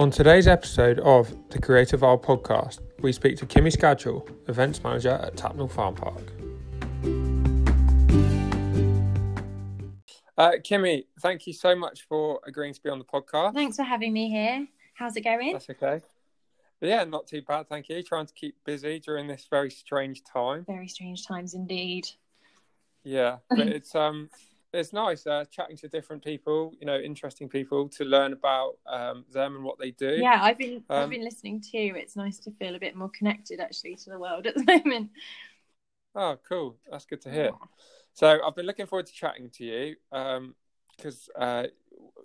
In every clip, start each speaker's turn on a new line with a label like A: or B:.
A: On today's episode of the Creative Isle podcast, we speak to Kimmi Scadgell, events manager at Tapnell Farm Park. Uh, Kimmi, thank you so much for agreeing to be on the podcast.
B: Thanks for having me here. How's it going?
A: That's okay. Yeah, not too bad, thank you. Trying to keep busy during this very strange time.
B: Very strange times indeed.
A: Yeah, but it's um it's nice uh, chatting to different people, you know, interesting people to learn about um, them and what they do.
B: Yeah, I've been
A: Um,
B: I've been listening too. It's nice to feel a bit more connected actually to the world at the moment.
A: Oh, cool. That's good to hear. So I've been looking forward to chatting to you because, uh,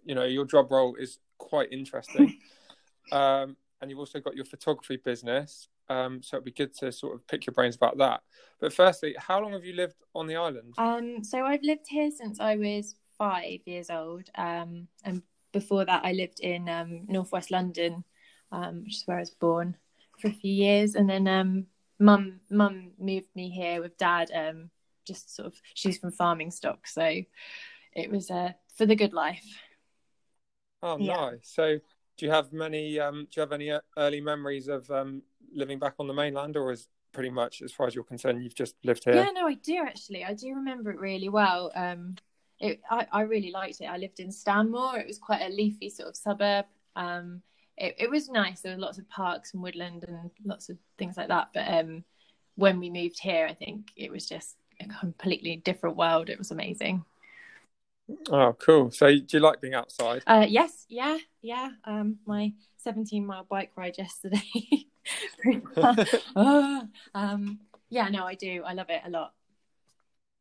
A: you know, your job role is quite interesting. um, and you've also got your photography business. Um, so it'd be good to sort of pick your brains about that. But firstly, how long have you lived on the island?
B: Um, so I've lived here since I was five years old. Um, and before that, I lived in um, northwest London, um, which is where I was born for a few years. And then um, mum mum moved me here with dad. Um, just sort of, she's from farming stock, so it was uh, for the good life.
A: Oh,
B: Yeah.
A: nice. So do you have many, um, do you have any early memories of um, living back on the mainland or is pretty much, as far as you're concerned, you've just lived here?
B: Yeah, no, I do actually. I do remember it really well. Um, it, I, I really liked it. I lived in Stanmore. It was quite a leafy sort of suburb. Um, it, it was nice. There were lots of parks and woodland and lots of things like that. But um, when we moved here, I think it was just a completely different world. It was amazing.
A: Oh, cool. So do you like being outside?
B: Uh, yes, yeah, yeah. Um, my 17 mile bike ride yesterday. Oh, um, yeah, no, I do. I love it a lot.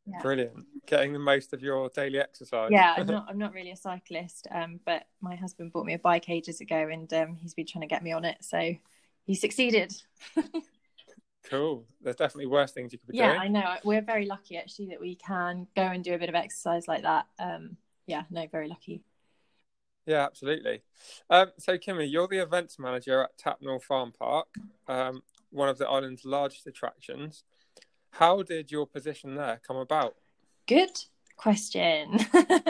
B: Yeah.
A: Brilliant. Getting the most of your daily exercise.
B: yeah i'm not i'm not really a cyclist um but my husband bought me a bike ages ago and um he's been trying to get me on it so he succeeded
A: cool. There's definitely worse things you could be
B: yeah
A: doing.
B: Yeah, I know we're very lucky actually that we can go and do a bit of exercise like that um yeah no very lucky
A: Yeah, absolutely. Um, so, Kimmi, you're the events manager at Tapnell Farm Park, um, one of the island's largest attractions. How did your position there come about?
B: good question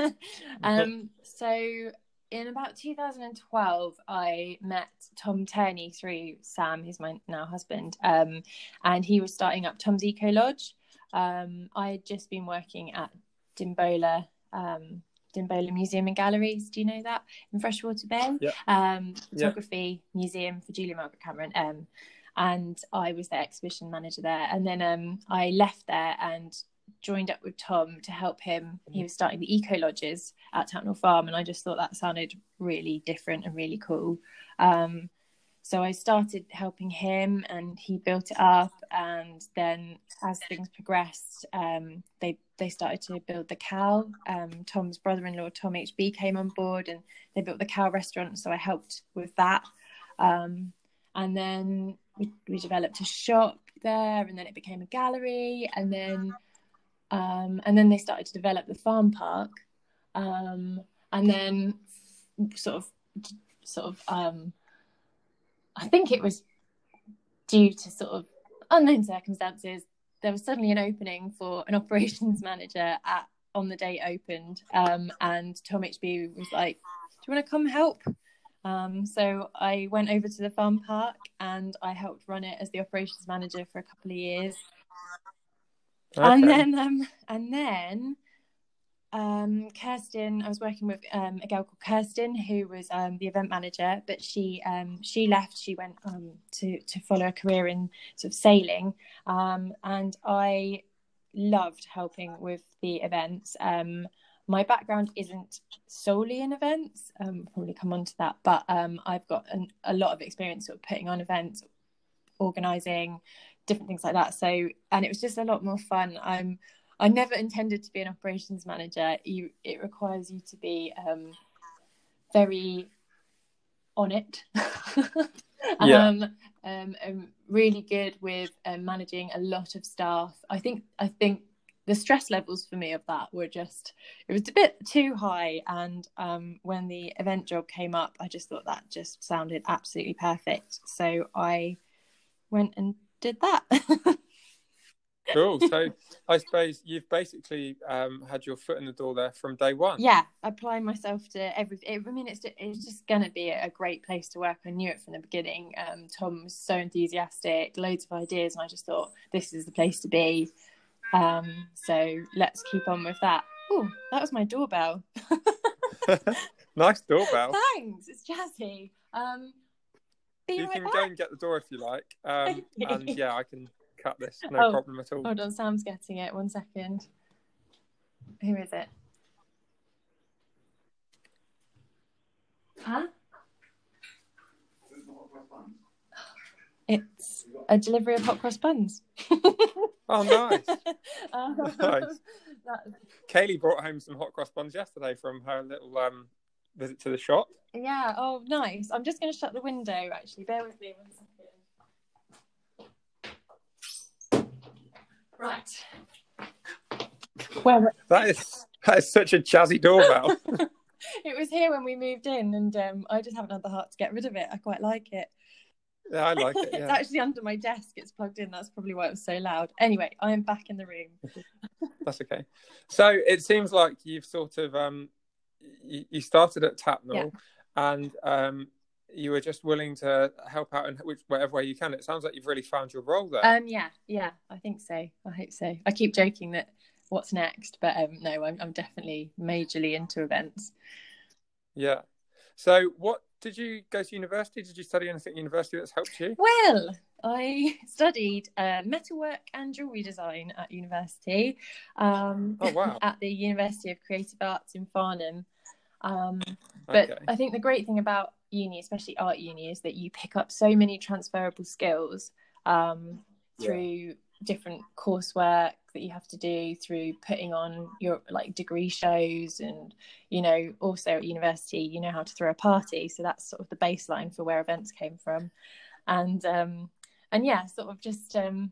B: um so in about 2012 i met tom Tunney through sam who's my now husband um and he was starting up tom's eco lodge. Um i had just been working at dimbola um dimbola museum and galleries. Do you know that? In freshwater bay?
A: Yeah.
B: um
A: Yeah.
B: photography museum for julia margaret cameron um and i was the exhibition manager there. And then um i left there and joined up with Tom to help him. He was starting the eco lodges at Tapnell Farm, and I just thought that sounded really different and really cool. Um, so I started helping him, and he built it up. And then, as things progressed, um, they they started to build the cow. Um, Tom's brother-in-law, Tom HB, came on board, and they built the cow restaurant. So I helped with that. Um, and then we, we developed a shop there, and then it became a gallery, and then um, and then they started to develop the farm park, um, and then sort of, sort of, um, I think it was due to sort of unknown circumstances. There was suddenly an opening for an operations manager at on the day it opened, um, and Tom HB was like, "Do you want to come help?" Um, so I went over to the farm park and I helped run it as the operations manager for a couple of years and then um and then um Kirsten I was working with um a girl called Kirsten who was um the event manager but she um she left she went um to to follow a career in sort of sailing. Um and I loved helping with the events. Um my background isn't solely in events um probably come on to that but um I've got an, a lot of experience sort of putting on events organizing different things like that. So, and it was just a lot more fun. I'm, I never intended to be an operations manager. You, it requires you to be um, very on it.
A: Yeah.
B: um, um, um, really good with um, managing a lot of staff. I think, I think the stress levels for me of that were just, it was a bit too high. And um, when the event job came up, I just thought that just sounded absolutely perfect. So I went and did that.
A: cool. So I suppose you've basically um, had your foot in the door there from day one.
B: Yeah, applying myself to everything. I mean, it's it's just going to be a great place to work. I knew it from the beginning. Um, Tom was so enthusiastic, loads of ideas, and I just thought this is the place to be. Um, so let's keep on with that. Oh, that was my doorbell.
A: nice doorbell.
B: Thanks, it's jazzy. Um,
A: you
B: right
A: can
B: back.
A: go and get the door if you like. Um, and yeah, I can cut this, no
B: Oh,
A: problem at all.
B: Hold on, Sam's getting it. One second. Who is it? Huh? It's a delivery of hot cross buns.
A: Oh, nice.
B: Um,
A: Nice.
B: that-
A: Kaylee brought home some hot cross buns yesterday from her little um, visit to the shop.
B: yeah, oh, nice. I'm just going to shut the window, actually. Bear with me one second. Right. Where
A: That is that is such a jazzy doorbell.
B: it was here when we moved in, and um, I just haven't had the heart to get rid of it. I quite like it.
A: yeah, I like it.
B: it's actually under my desk. It's plugged in. That's probably why it was so loud. Anyway, I am back in the room.
A: that's okay. So it seems like you've sort of um, you, you started at Tapnell,
B: Yeah.
A: and um, you were just willing to help out in which whatever way you can. It sounds like you've really found your role there.
B: Um, yeah, yeah, I think so. I hope so. I keep joking that what's next, but um, no, I'm, I'm definitely majorly into events.
A: yeah. So what did you go to university? Did you study anything at university that's helped you?
B: Well, I studied uh, metalwork and jewellery design at university. Um,
A: Oh, wow.
B: at the University of Creative Arts in Farnham. Um, but
A: Okay.
B: I think the great thing about uni, especially art uni, is that you pick up so many transferable skills um,
A: Yeah.
B: through different coursework that you have to do through putting on your like degree shows and you know also at university you know how to throw a party so that's sort of the baseline for where events came from and um and yeah sort of just um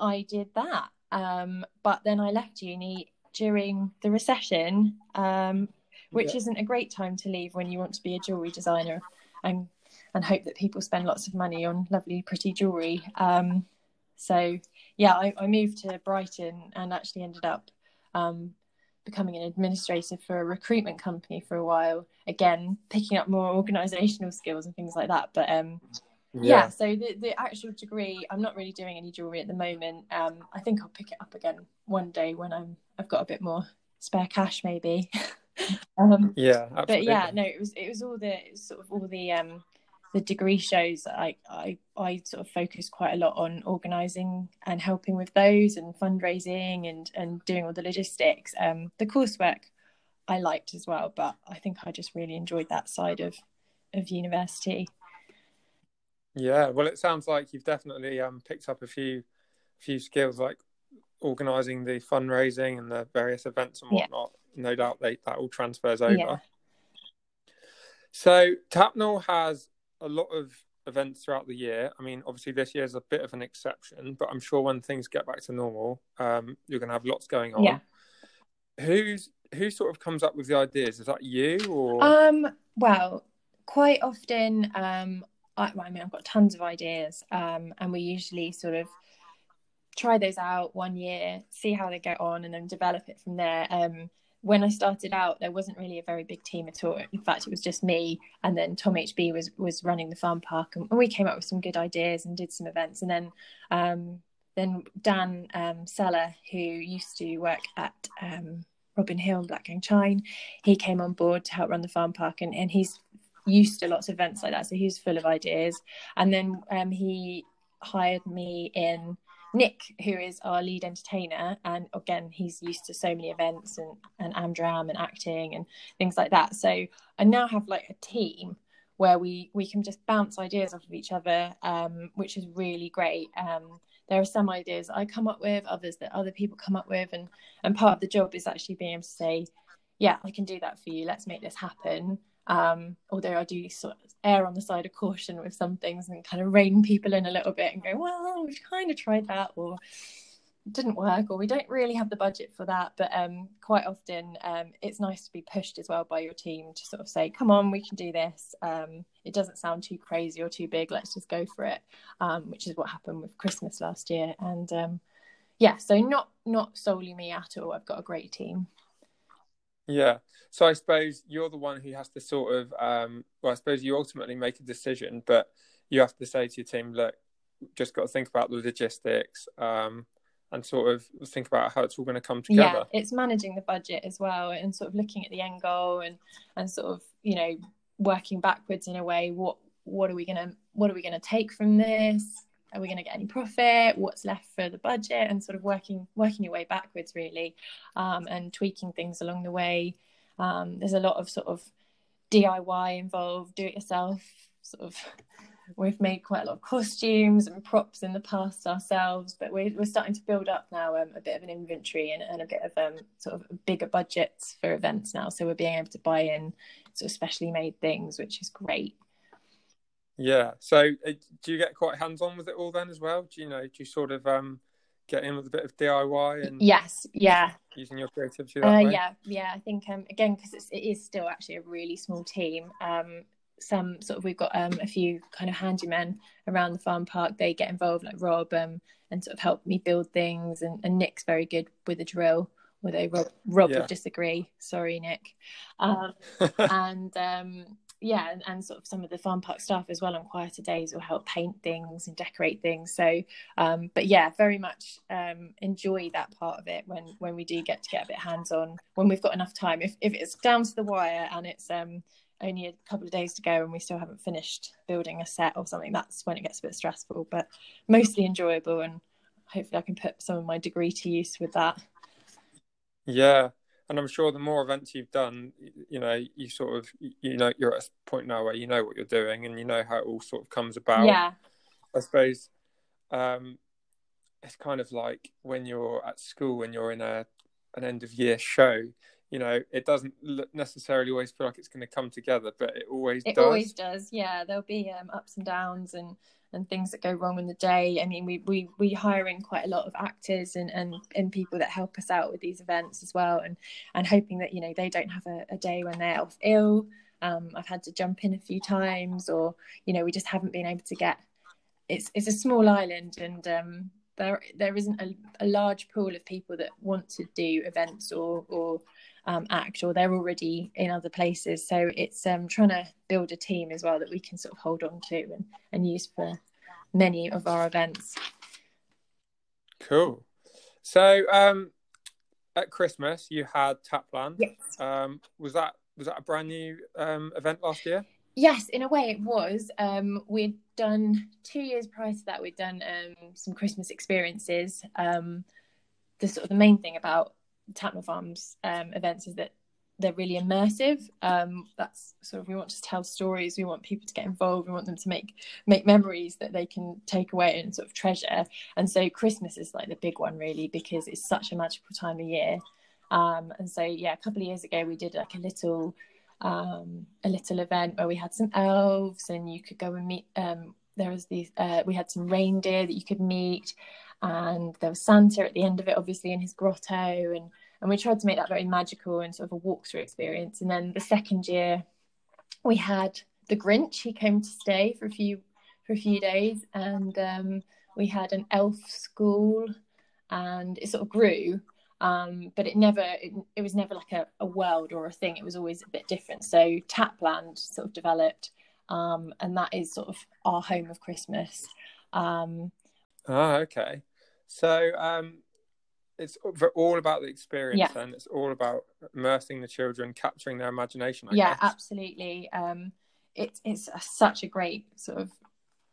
B: i did that um but then i left uni during the recession um which
A: Yeah.
B: isn't a great time to leave when you want to be a jewelry designer and and hope that people spend lots of money on lovely pretty jewelry. Um so yeah I, I moved to brighton and actually ended up um becoming an administrator for a recruitment company for a while. Again picking up more organizational skills and things like that but um yeah, so the, the actual degree i'm not really doing any jewelry at the moment. Um i think i'll pick it up again one day when i'm i've got a bit more spare cash maybe um
A: Yeah, absolutely.
B: but yeah no it was it was all the was sort of all the um the degree shows that I, I I sort of focused quite a lot on organizing and helping with those and fundraising and and doing all the logistics um the coursework I liked as well but I think I just really enjoyed that side of of university
A: Yeah, well, it sounds like you've definitely um, picked up a few few skills like organising the fundraising and the various events and whatnot. No doubt they, that all transfers over.
B: Yeah.
A: So Tapnell has a lot of events throughout the year. I mean, obviously this year is a bit of an exception, but I'm sure when things get back to normal, um, you're going to have lots going on.
B: Yeah.
A: Who's who sort of comes up with the ideas? Is that you or?
B: Um, well, quite often, um, I, I mean, I've got tons of ideas, um, and we usually sort of try those out one year, see how they get on, and then develop it from there. Um, when I started out, there wasn't really a very big team at all. In fact, it was just me, and then Tom HB was was running the farm park, and we came up with some good ideas and did some events, and then. Um, then Dan um, Seller, who used to work at um, Robin Hill, Blackgang Chine, he came on board to help run the farm park and, and he's used to lots of events like that so he's full of ideas and then um, he hired me in nick who is our lead entertainer and again he's used to so many events and, and amdram and acting and things like that so i now have like a team where we we can just bounce ideas off of each other um, which is really great um, there are some ideas I come up with, others that other people come up with, and and part of the job is actually being able to say, yeah, I can do that for you. Let's make this happen. Um, although I do sort of err on the side of caution with some things and kind of rein people in a little bit and go, well, we've kind of tried that or it didn't work or we don't really have the budget for that. But um, quite often um, it's nice to be pushed as well by your team to sort of say, come on, we can do this. Um, it doesn't sound too crazy or too big. Let's just go for it, um, which is what happened with Christmas last year. And um, yeah, so not not solely me at all. I've got a great team.
A: Yeah. So I suppose you're the one who has to sort of, um, well, I suppose you ultimately make a decision, but you have to say to your team, look, just got to think about the logistics um, and sort of think about how it's all going to come together.
B: Yeah, it's managing the budget as well and sort of looking at the end goal and and sort of you know working backwards in a way. What what are we gonna what are we gonna take from this? Are we going to get any profit? What's left for the budget? And sort of working working your way backwards really, um, and tweaking things along the way. Um, there's a lot of sort of DIY involved, do it yourself sort of We've made quite a lot of costumes and props in the past ourselves, but we're, we're starting to build up now um, a bit of an inventory and, and a bit of um, sort of bigger budgets for events now. So we're being able to buy in sort of specially made things, which is great.
A: Yeah. So uh, do you get quite hands on with it all then as well? Do you know, do you sort of um, get in with a bit of DIY and
B: yes, yeah,
A: using your creativity uh?
B: Yeah, yeah. I think um, again because it is still actually a really small team. Um, some sort of we've got um, a few kind of handymen around the farm park. They get involved, like Rob, um, and sort of help me build things. And, and Nick's very good with the drill, although Rob Rob yeah. would disagree. Sorry, Nick. Um, and um, yeah, and, and, sort of some of the farm park staff as well on quieter days will help paint things and decorate things. So, um, but yeah, very much um, enjoy that part of it when when we do get to get a bit hands on when we've got enough time. If if it's down to the wire and it's um only a couple of days to go and we still haven't finished building a set or something, that's when it gets a bit stressful, but mostly enjoyable. And hopefully, I can put some of my degree to use with that.
A: Yeah. And I'm sure the more events you've done, you know, you sort of, you know, you're at a point now where you know what you're doing and you know how it all sort of comes about.
B: Yeah.
A: I suppose um, it's kind of like when you're at school, when you're in a an end of year show, you know, it doesn't necessarily always feel like it's going to come together, but it always
B: it
A: does.
B: always does. Yeah, there'll be um, ups and downs and and things that go wrong in the day. I mean, we we we hire in quite a lot of actors and and and people that help us out with these events as well, and and hoping that you know they don't have a, a day when they're off ill. Um, I've had to jump in a few times, or you know, we just haven't been able to get. It's it's a small island, and um, there there isn't a, a large pool of people that want to do events or or um, act or they're already in other places. So it's um, trying to build a team as well that we can sort of hold on to and, and use for many of our events.
A: Cool. So um, at christmas you had tapland
B: yes.
A: um, was that was that a brand new um, event last year?
B: Yes in a way it was. Um, we'd done two years prior to that we'd done um, some christmas experiences. Um, the sort of the main thing about Tapland Farms um, events is that they're really immersive. Um, that's sort of we want to tell stories. We want people to get involved. We want them to make make memories that they can take away and sort of treasure. And so Christmas is like the big one really because it's such a magical time of year. Um, and so yeah, a couple of years ago we did like a little um, a little event where we had some elves and you could go and meet. Um, there was these uh, we had some reindeer that you could meet and there was Santa at the end of it, obviously in his grotto, and and we tried to make that very magical and sort of a walkthrough experience. And then the second year, we had the Grinch. He came to stay for a few for a few days, and um, we had an elf school, and it sort of grew. Um, but it never it, it, was never like a, a world or a thing it was always a bit different so tapland sort of developed um, and that is sort of our home of christmas um,
A: oh okay so um, it's all about the experience, yeah. and it's all about immersing the children, capturing their imagination. I
B: yeah,
A: guess.
B: absolutely. Um, it, it's a, such a great sort of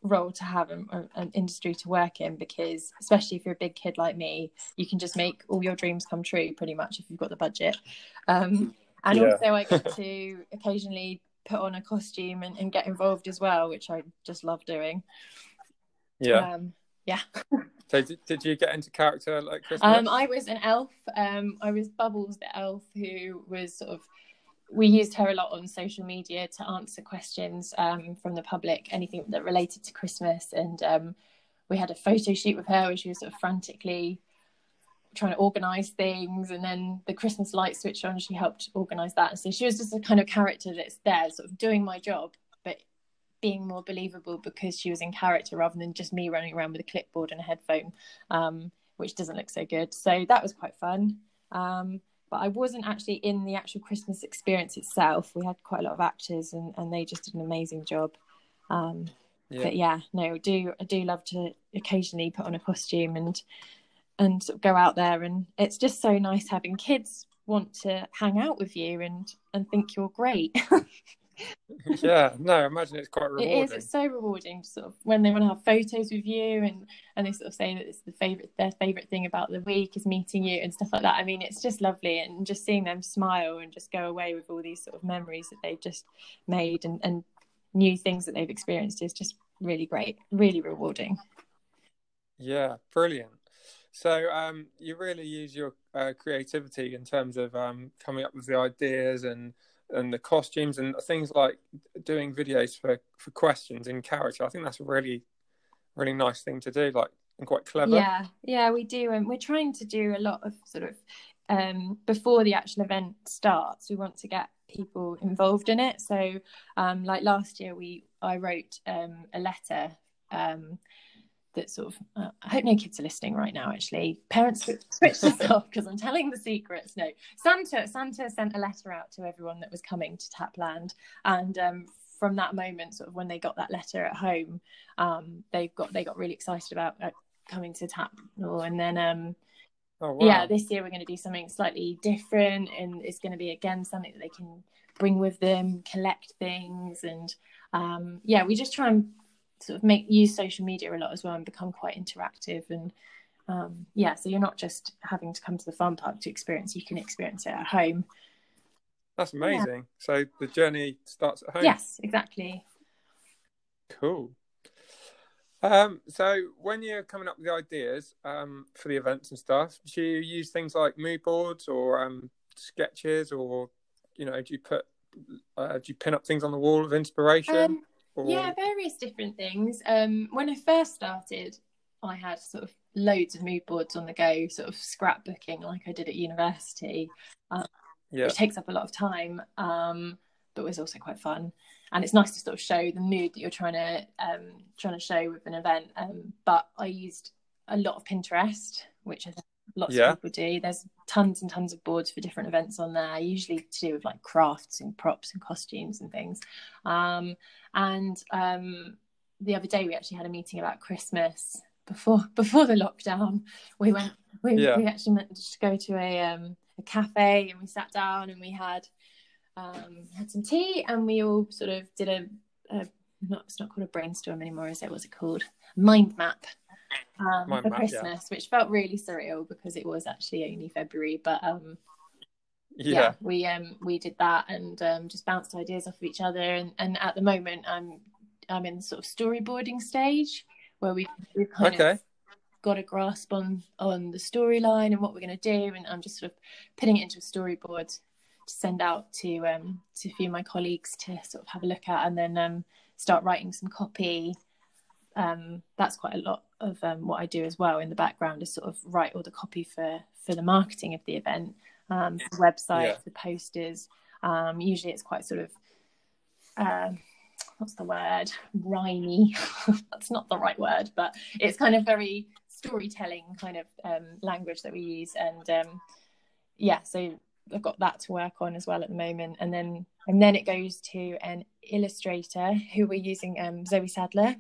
B: role to have an, an industry to work in because especially if you're a big kid like me you can just make all your dreams come true pretty much if you've got the budget um, and yeah. also i get to occasionally put on a costume and, and, get involved as well which i just love doing
A: yeah
B: um, yeah
A: So did, did you get into character like Christmas?
B: Um, I was an elf. Um, I was Bubbles the elf who was sort of. We used her a lot on social media to answer questions um, from the public, anything that related to Christmas, and um, we had a photo shoot with her where she was sort of frantically trying to organize things and then the christmas light switch on she helped organize that so she was just a kind of character that's there sort of doing my job being more believable because she was in character rather than just me running around with a clipboard and a headphone. Um, which doesn't look so good. So that was quite fun. Um, but I wasn't actually in the actual Christmas experience itself. We had quite a lot of actors, and, and they just did an amazing job. Um, yeah. But yeah, no, I do I do love to occasionally put on a costume and and sort of go out there, and it's just so nice having kids want to hang out with you and and think you're great.
A: yeah, no, I imagine it's quite rewarding.
B: It is. It's so rewarding, sort of when they want to have photos with you, and and they sort of say that it's the favorite, their favorite thing about the week is meeting you and stuff like that. I mean, it's just lovely, and just seeing them smile and just go away with all these sort of memories that they've just made and and new things that they've experienced is just really great, really rewarding.
A: Yeah, brilliant. So um, you really use your uh, creativity in terms of um, coming up with the ideas and and the costumes and things like doing videos for for questions in character. I think that's a really really nice thing to do. Like and quite clever.
B: Yeah, yeah, we do, and we're trying to do a lot of sort of um, before the actual event starts. We want to get people involved in it. So, um, like last year, we I wrote um, a letter um, that sort of uh, I hope no kids are listening right now. Actually, parents switch this off because I'm telling the secrets. No, Santa Santa sent a letter out to everyone that was coming to Tapland, and um, from that moment, sort of when they got that letter at home, um, they got they got really excited about uh, coming to Tap, and then um, oh, wow. yeah, this year we're going to do something slightly different, and it's going to be again something that they can bring with them, collect things, and um, yeah, we just try and sort of make use social media a lot as well and become quite interactive and um, yeah so you're not just having to come to the farm park to experience you can experience it at home.
A: That's amazing. Yeah. so the journey starts at home.
B: Yes exactly.
A: Cool. Um, so when you're coming up with the ideas um, for the events and stuff do you use things like mood boards or um, sketches or you know do you put uh, do you pin up things on the wall of inspiration?
B: Um, or... Yeah, various different things. Um, when I first started, I had sort of loads of mood boards on the go, sort of scrapbooking like I did at university, um, yeah. which takes up a lot of time, um, but was also quite fun. And it's nice to sort of show the mood that you're trying to um, trying to show with an event. Um, but I used a lot of Pinterest, which I think lots yeah. of people do. There's tons and tons of boards for different events on there, usually to do with like crafts and props and costumes and things. Um, and um, the other day we actually had a meeting about Christmas before before the lockdown. We went we, yeah. we actually managed to go to a um, a cafe and we sat down and we had um, had some tea and we all sort of did a, a not it's not called a brainstorm anymore, is it? What's it called? Mind map um, for map, Christmas, yeah. which felt really surreal because it was actually only February. But um, yeah. yeah. we um, we did that and um, just bounced ideas off of each other. And, and at the moment, I'm I'm in the sort of storyboarding stage where we we've kind okay. of got a grasp on on the storyline and what we're going to do, and I'm just sort of putting it into a storyboard to send out to um, to a few of my colleagues to sort of have a look at, and then um, start writing some copy um, that's quite a lot of um, what I do as well in the background is sort of write all the copy for for the marketing of the event, um, the website, yeah. the posters. Um, usually, it's quite sort of um, what's the word rhymy. that's not the right word, but it's kind of very storytelling kind of um, language that we use, and um, yeah, so I've got that to work on as well at the moment, and then and then it goes to an illustrator who we're using Zoe Sadler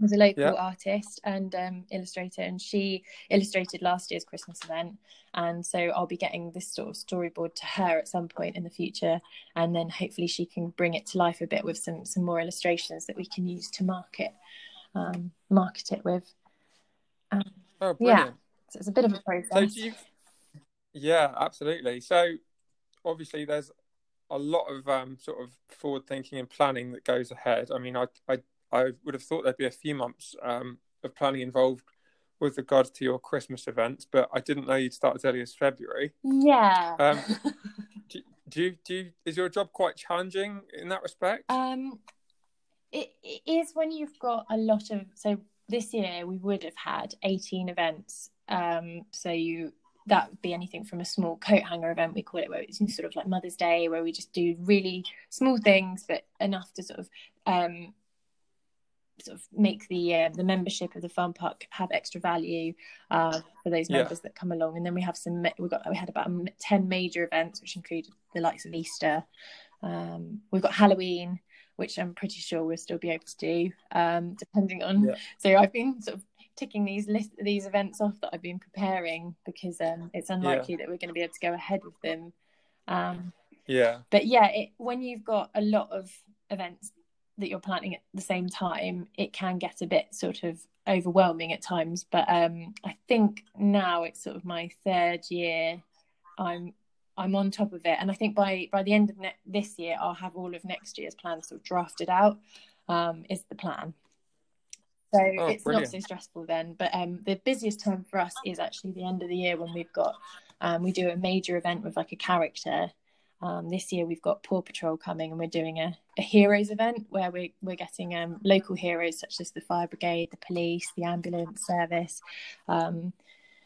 B: was a local yeah. artist and um, illustrator, and she illustrated last year's Christmas event. And so I'll be getting this sort of storyboard to her at some point in the future, and then hopefully she can bring it to life a bit with some some more illustrations that we can use to market um, market it with. Um,
A: oh, brilliant!
B: Yeah, so it's a bit of a process. So you...
A: Yeah, absolutely. So obviously, there's a lot of um, sort of forward thinking and planning that goes ahead. I mean, I, I I would have thought there'd be a few months um, of planning involved with regards to your Christmas events, but I didn't know you'd start as early as February.
B: Yeah. Um,
A: do, do, you do you, is your job quite challenging in that respect?
B: Um, it, it is when you've got a lot of so this year we would have had 18 events. Um, so you that would be anything from a small coat hanger event we call it where it's sort of like mother's day where we just do really small things but enough to sort of um, sort of make the uh, the membership of the farm park have extra value uh, for those members yeah. that come along. And then we have some we got we had about ten major events, which included the likes of Easter. Um, we've got Halloween, which I'm pretty sure we'll still be able to do, um, depending on. Yeah. So I've been sort of ticking these list these events off that I've been preparing because um, it's unlikely yeah. that we're going to be able to go ahead with them. Um,
A: yeah.
B: But yeah, it, when you've got a lot of events that you're planning at the same time, it can get a bit sort of overwhelming at times. But um, I think now it's sort of my third year. I'm I'm on top of it, and I think by by the end of ne- this year, I'll have all of next year's plans sort of drafted out. Um, is the plan. So oh, it's brilliant. not so stressful then. But um, the busiest time for us is actually the end of the year when we've got um, we do a major event with like a character um, this year we've got Paw Patrol coming, and we're doing a, a heroes event where we're we're getting um, local heroes such as the fire brigade, the police, the ambulance service, um,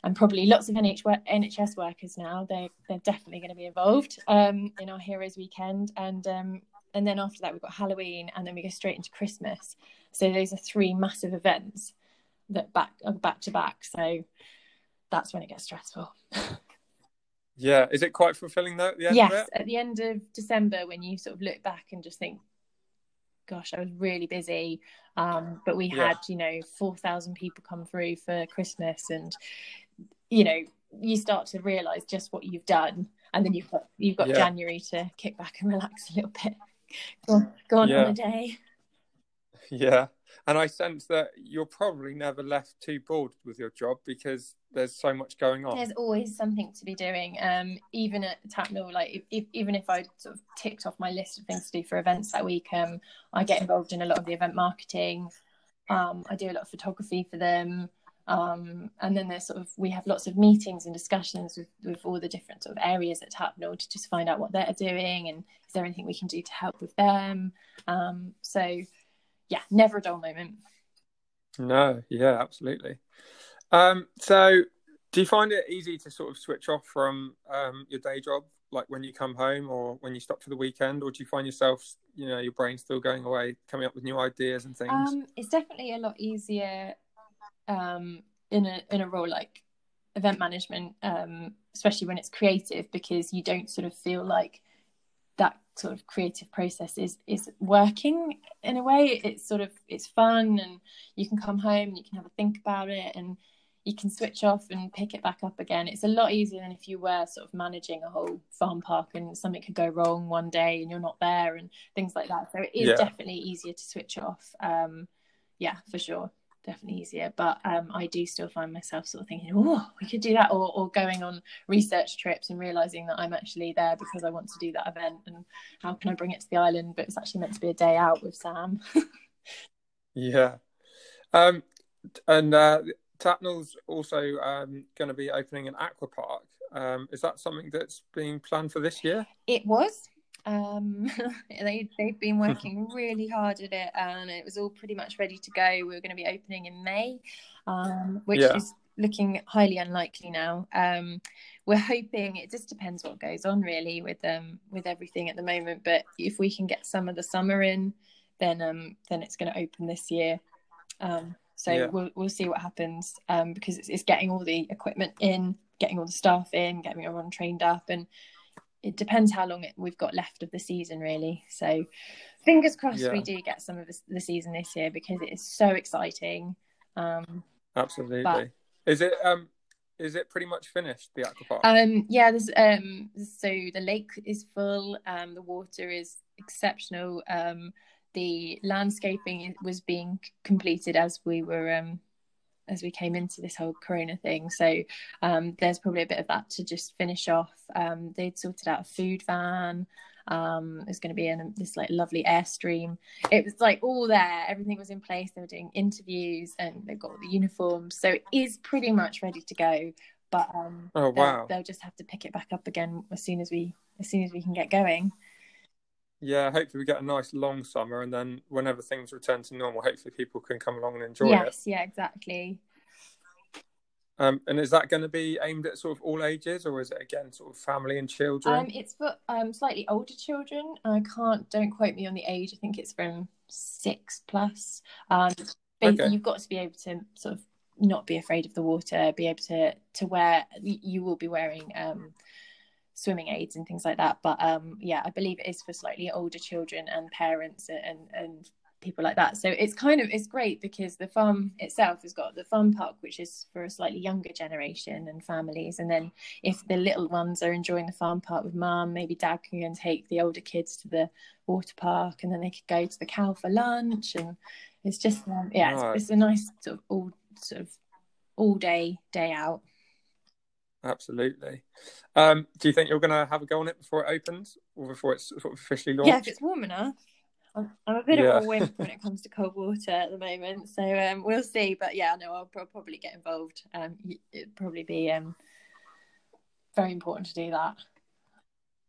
B: and probably lots of NH- NHS workers now. They they're definitely going to be involved um, in our heroes weekend, and um, and then after that we've got Halloween, and then we go straight into Christmas. So those are three massive events that back back to back. So that's when it gets stressful.
A: Yeah, is it quite fulfilling though? At the end
B: yes, at the end of December, when you sort of look back and just think, "Gosh, I was really busy," um, but we had, yeah. you know, four thousand people come through for Christmas, and you know, you start to realise just what you've done, and then you've got you've got yeah. January to kick back and relax a little bit, go on, go on yeah. holiday.
A: Yeah, and I sense that you're probably never left too bored with your job because there's so much going on.
B: There's always something to be doing. Um, even at Tapnell, like if, even if I sort of ticked off my list of things to do for events that week, um, I get involved in a lot of the event marketing. Um, I do a lot of photography for them. Um, and then there's sort of we have lots of meetings and discussions with, with all the different sort of areas at Tapnell to just find out what they're doing and is there anything we can do to help with them. Um, so yeah, never a dull moment.
A: No, yeah, absolutely. Um, so, do you find it easy to sort of switch off from um, your day job, like when you come home or when you stop for the weekend, or do you find yourself, you know, your brain still going away, coming up with new ideas and things?
B: Um, it's definitely a lot easier um, in a in a role like event management, um, especially when it's creative, because you don't sort of feel like sort of creative process is is working in a way. It's sort of it's fun and you can come home and you can have a think about it and you can switch off and pick it back up again. It's a lot easier than if you were sort of managing a whole farm park and something could go wrong one day and you're not there and things like that. So it is yeah. definitely easier to switch off. Um yeah for sure definitely easier. But um, I do still find myself sort of thinking, oh, we could do that, or, or going on research trips and realizing that I'm actually there because I want to do that event, and how can I bring it to the island? But it's actually meant to be a day out with Sam.
A: yeah, um, and uh, Tapnell's also um, going to be opening an aqua park. Um, is that something that's being planned for this year?
B: It was. Um, they they've been working really hard at it, and it was all pretty much ready to go. We were going to be opening in May, um, which yeah. is looking highly unlikely now. Um, we're hoping it just depends what goes on really with um with everything at the moment. But if we can get some of the summer in, then um then it's going to open this year. Um, so yeah. we'll we'll see what happens um, because it's, it's getting all the equipment in, getting all the staff in, getting everyone trained up, and it depends how long it, we've got left of the season, really. So, fingers crossed yeah. we do get some of the, the, season this year because it is so exciting. Um,
A: Absolutely. But, is it um is it pretty much finished the aquapark?
B: Um, yeah. There's um so the lake is full. Um, the water is exceptional. Um, the landscaping was being completed as we were um as we came into this whole corona thing. So um, there's probably a bit of that to just finish off. Um, they'd sorted out a food van um, going to be in this like lovely airstream. It was like all there everything was in place they were doing interviews and they've got all the uniforms so it is pretty much ready to go but um,
A: oh wow.
B: they'll, they'll just have to pick it back up again as soon as we as soon as we can get going
A: yeah, hopefully we get a nice long summer, and then whenever things return to normal, hopefully people can come along and enjoy
B: yes,
A: it.
B: Yes, yeah, exactly.
A: Um, and is that going to be aimed at sort of all ages, or is it again sort of family and children?
B: Um, it's for um, slightly older children. I can't don't quote me on the age. I think it's from six plus. Um, okay. you've got to be able to sort of not be afraid of the water, be able to to wear. You will be wearing um, swimming aids and things like that. But um, yeah, I believe it is for slightly older children and parents and and people like that. So it's kind of it's great because the farm itself has got the fun park, which is for a slightly younger generation and families. And then if the little ones are enjoying the farm park with mum, maybe dad can go and take the older kids to the water park, and then they could go to the cow for lunch. And it's just um, yeah, right. it's, it's a nice sort of all sort of all day day out.
A: Absolutely. Um, do you think you're going to have a go on it before it opens or before it's sort of officially launched?
B: Yeah, if it's warm enough. I'm, I'm a bit yeah. of a wimp when it comes to cold water at the moment, so um, we'll see. But yeah, no, I'll pro- probably get involved. Um, it'd probably be um, very important to do that.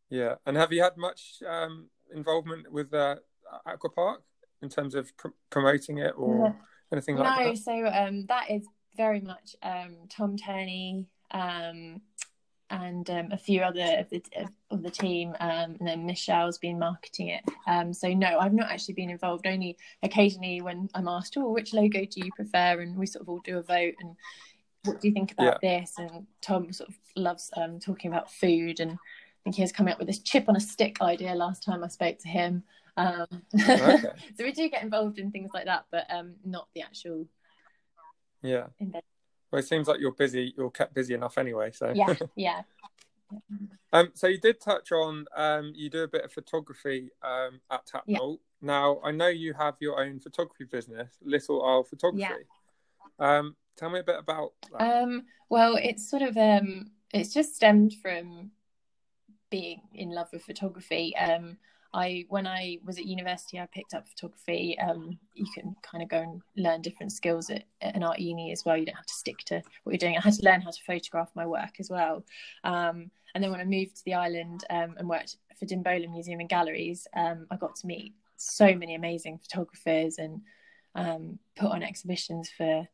A: Yeah, and have you had much um, involvement with uh, Aqua Park in terms of pr- promoting it or anything like
B: no,
A: that?
B: No, so um, that is very much um, Tom Tunney um, and um, a few other of the of the team, um, and then Michelle's been marketing it. Um, so no, I've not actually been involved. Only occasionally when I'm asked, "Oh, which logo do you prefer?" and we sort of all do a vote and what do you think about yeah. this? And Tom sort of loves um, talking about food, and I think he was coming up with this chip on a stick idea last time I spoke to him. Um, okay. so we do get involved in things like that, but um, not the actual.
A: Yeah. Well, it seems like you're busy. You're kept busy enough anyway. So
B: yeah, yeah.
A: um, so you did touch on um, you do a bit of photography um, at Tapnell. Yeah. Now I know you have your own photography business, Little Isle Photography. Yeah. Um, tell me a bit about
B: that. Um, well, it's sort of um, it's just stemmed from being in love with photography. Um, I when I was at university, I picked up photography. Um, you can kind of go and learn different skills at, at, an art uni as well. You don't have to stick to what you're doing. I had to learn how to photograph my work as well. Um, and then when I moved to the island um, and worked for Dimbola Museum and Galleries, um, I got to meet so many amazing photographers and um, put on exhibitions for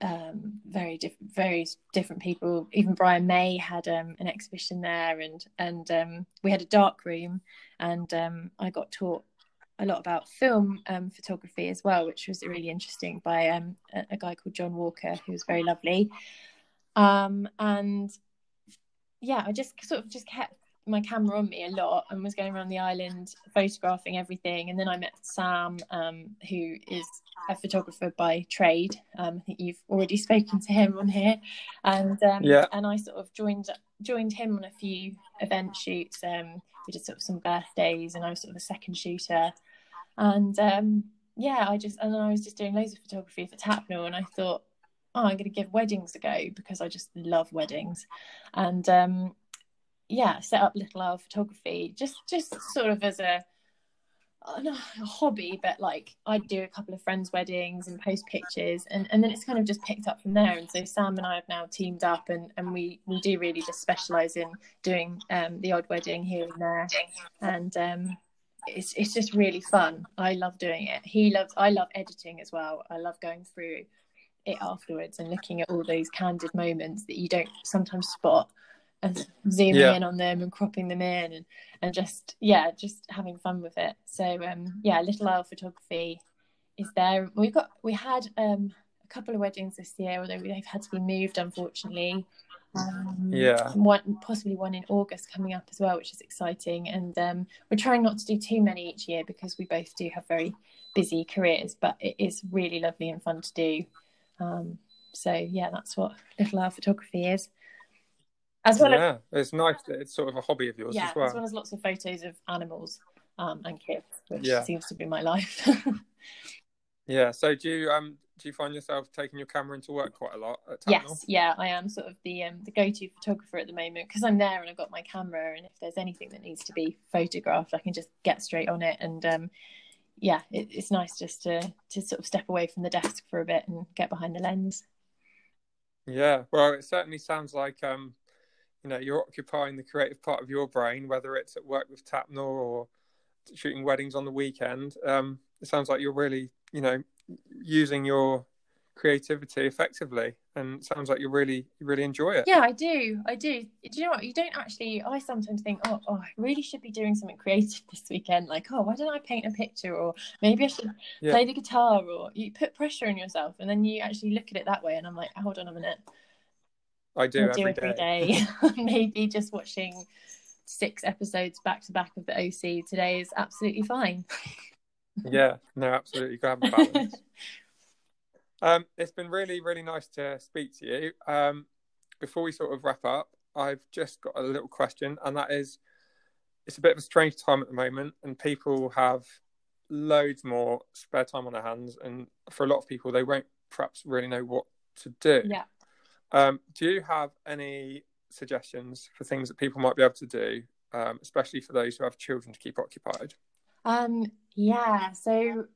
B: um, very different, very different people. Even Brian May had um, an exhibition there, and and um, we had a dark room, and um, I got taught a lot about film um, photography as well, which was really interesting by um, a, a, guy called John Walker, who was very lovely. and yeah, I just sort of just kept my camera on me a lot and was going around the island photographing everything. And then I met Sam, um, who is a photographer by trade. Um, I think you've already spoken to him on here, and um, yeah. and I sort of joined joined him on a few event shoots. Um, we did sort of some birthdays, and I was sort of a second shooter. And um, yeah, I just and then I was just doing loads of photography for Tapnell, and I thought, oh, I'm going to give weddings a go because I just love weddings, and um, yeah, set up Little Isle Photography just just sort of as a a hobby, but like I do a couple of friends' weddings and post pictures, and, and then it's kind of just picked up from there. And so Sam and I have now teamed up, and, and we, we do really just specialise in doing um, the odd wedding here and there, and um, it's it's just really fun. I love doing it. He loves. I love editing as well. I love going through it afterwards and looking at all those candid moments that you don't sometimes spot and zooming yeah. in on them and cropping them in and and just yeah just having fun with it. So um yeah little isle photography is there. We've got we had um a couple of weddings this year although they've had to be moved unfortunately.
A: Um, yeah.
B: one possibly one in august coming up as well which is exciting. And um we're trying not to do too many each year because we both do have very busy careers but it is really lovely and fun to do. Um so yeah that's what little isle photography is
A: as well yeah, as, it's nice. It's sort of a hobby of yours
B: yeah,
A: as well.
B: As well as lots of photos of animals um, and kids, which yeah. seems to be my life.
A: yeah. So do you um do you find yourself taking your camera into work quite a lot?
B: yes. Yeah, I am sort of the um the go to photographer at the moment because I'm there and I've got my camera, and if there's anything that needs to be photographed, I can just get straight on it and. um yeah, it, it's nice just to to sort of step away from the desk for a bit and get behind the lens.
A: Yeah, well, it certainly sounds like um, you know you're occupying the creative part of your brain, whether it's at work with Tapnell or shooting weddings on the weekend. Um, it sounds like you're really you know using your creativity effectively and it sounds like you really you really enjoy it.
B: Yeah i do. I do. Do you know what? You don't actually i sometimes think oh, oh i really should be doing something creative this weekend. Like oh why don't i paint a picture? Or maybe i should yeah. play the guitar or you put pressure on yourself and then you actually look at it that way and i'm like hold on a minute
A: i do,
B: I do every day, day. maybe just watching six episodes back to back of the oc today is absolutely fine
A: yeah no absolutely you can have a balance Um, it's been really, really nice to speak to you. Um, before we sort of wrap up, I've just got a little question, and that is it's a bit of a strange time at the moment, and people have loads more spare time on their hands. And for a lot of people, they won't perhaps really know what to do.
B: Yeah.
A: Um, do you have any suggestions for things that people might be able to do, um, especially for those who have children to keep occupied?
B: Um, yeah. So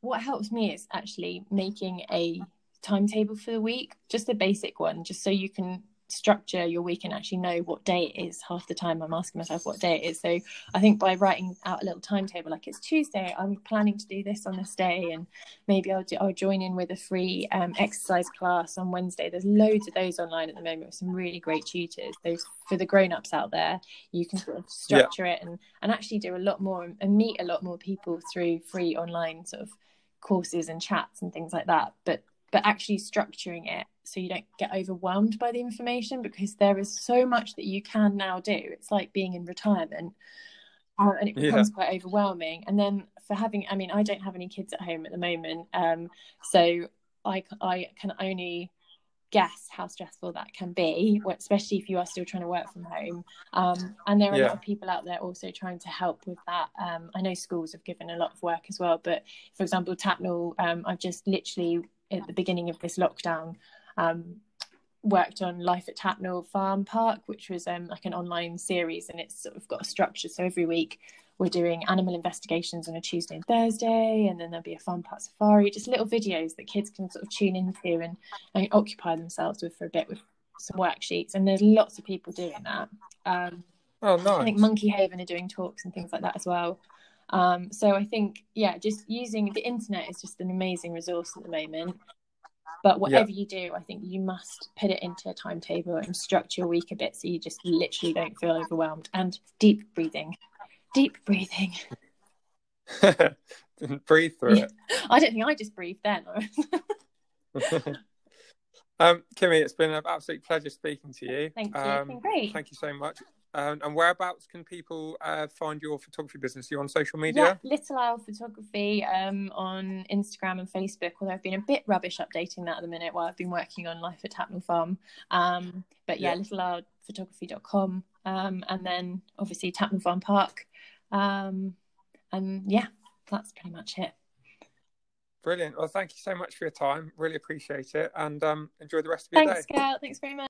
B: what helps me is actually making a timetable for the week, just a basic one, just so you can structure your week and actually know what day it is. Half the time i'm asking myself what day it is. So i think by writing out a little timetable like it's tuesday i'm planning to do this on this day and maybe i'll do i'll join in with a free um, exercise class on wednesday. There's loads of those online at the moment with some really great tutors. So for the grown-ups out there you can sort of structure yeah. it and and actually do a lot more and meet a lot more people through free online sort of courses and chats and things like that. But but actually structuring it so you don't get overwhelmed by the information because there is so much that you can now do it's like being in retirement uh, and it becomes yeah. quite overwhelming and then for having i mean i don't have any kids at home at the moment um so i i can only guess how stressful that can be, especially if you are still trying to work from home. Um, and there are yeah. a lot of people out there also trying to help with that. Um, I know schools have given a lot of work as well, but for example, Tapnell, um, I've just literally at the beginning of this lockdown um, worked on Life at Tapnell Farm Park, which was um, like an online series, and it's sort of got a structure. So every week we're doing animal investigations on a Tuesday and Thursday, and then there'll be a fun part safari, just little videos that kids can sort of tune into and, and occupy themselves with for a bit with some worksheets. And there's lots of people doing that. Um,
A: oh, nice. I
B: think Monkey Haven are doing talks and things like that as well. Um, so I think, yeah, just using the internet is just an amazing resource at the moment. But whatever yeah. you do, I think you must put it into a timetable and structure your week a bit so you just literally don't feel overwhelmed. And deep breathing deep breathing.
A: breathe through it.
B: I don't think I just breathed then.
A: um, Kimmi, it's been an absolute pleasure speaking to you.
B: Thank you. Um, great.
A: Thank you so much. Um, and whereabouts can people uh, find your photography business? Are you on social media?
B: Yeah, Little Owl Photography um, on Instagram and Facebook. Although I've been a bit rubbish updating that at the minute while I've been working on Life at Tapnell Farm. Um, but yeah, yeah. littleowlphotography.com. Um, and then obviously Tapnell Farm Park um, and yeah, that's pretty much it.
A: Brilliant. Well, thank you so much for your time. Really appreciate it, and um, enjoy the rest of your
B: Thanks,
A: day.
B: Thanks, Scout. Thanks very much.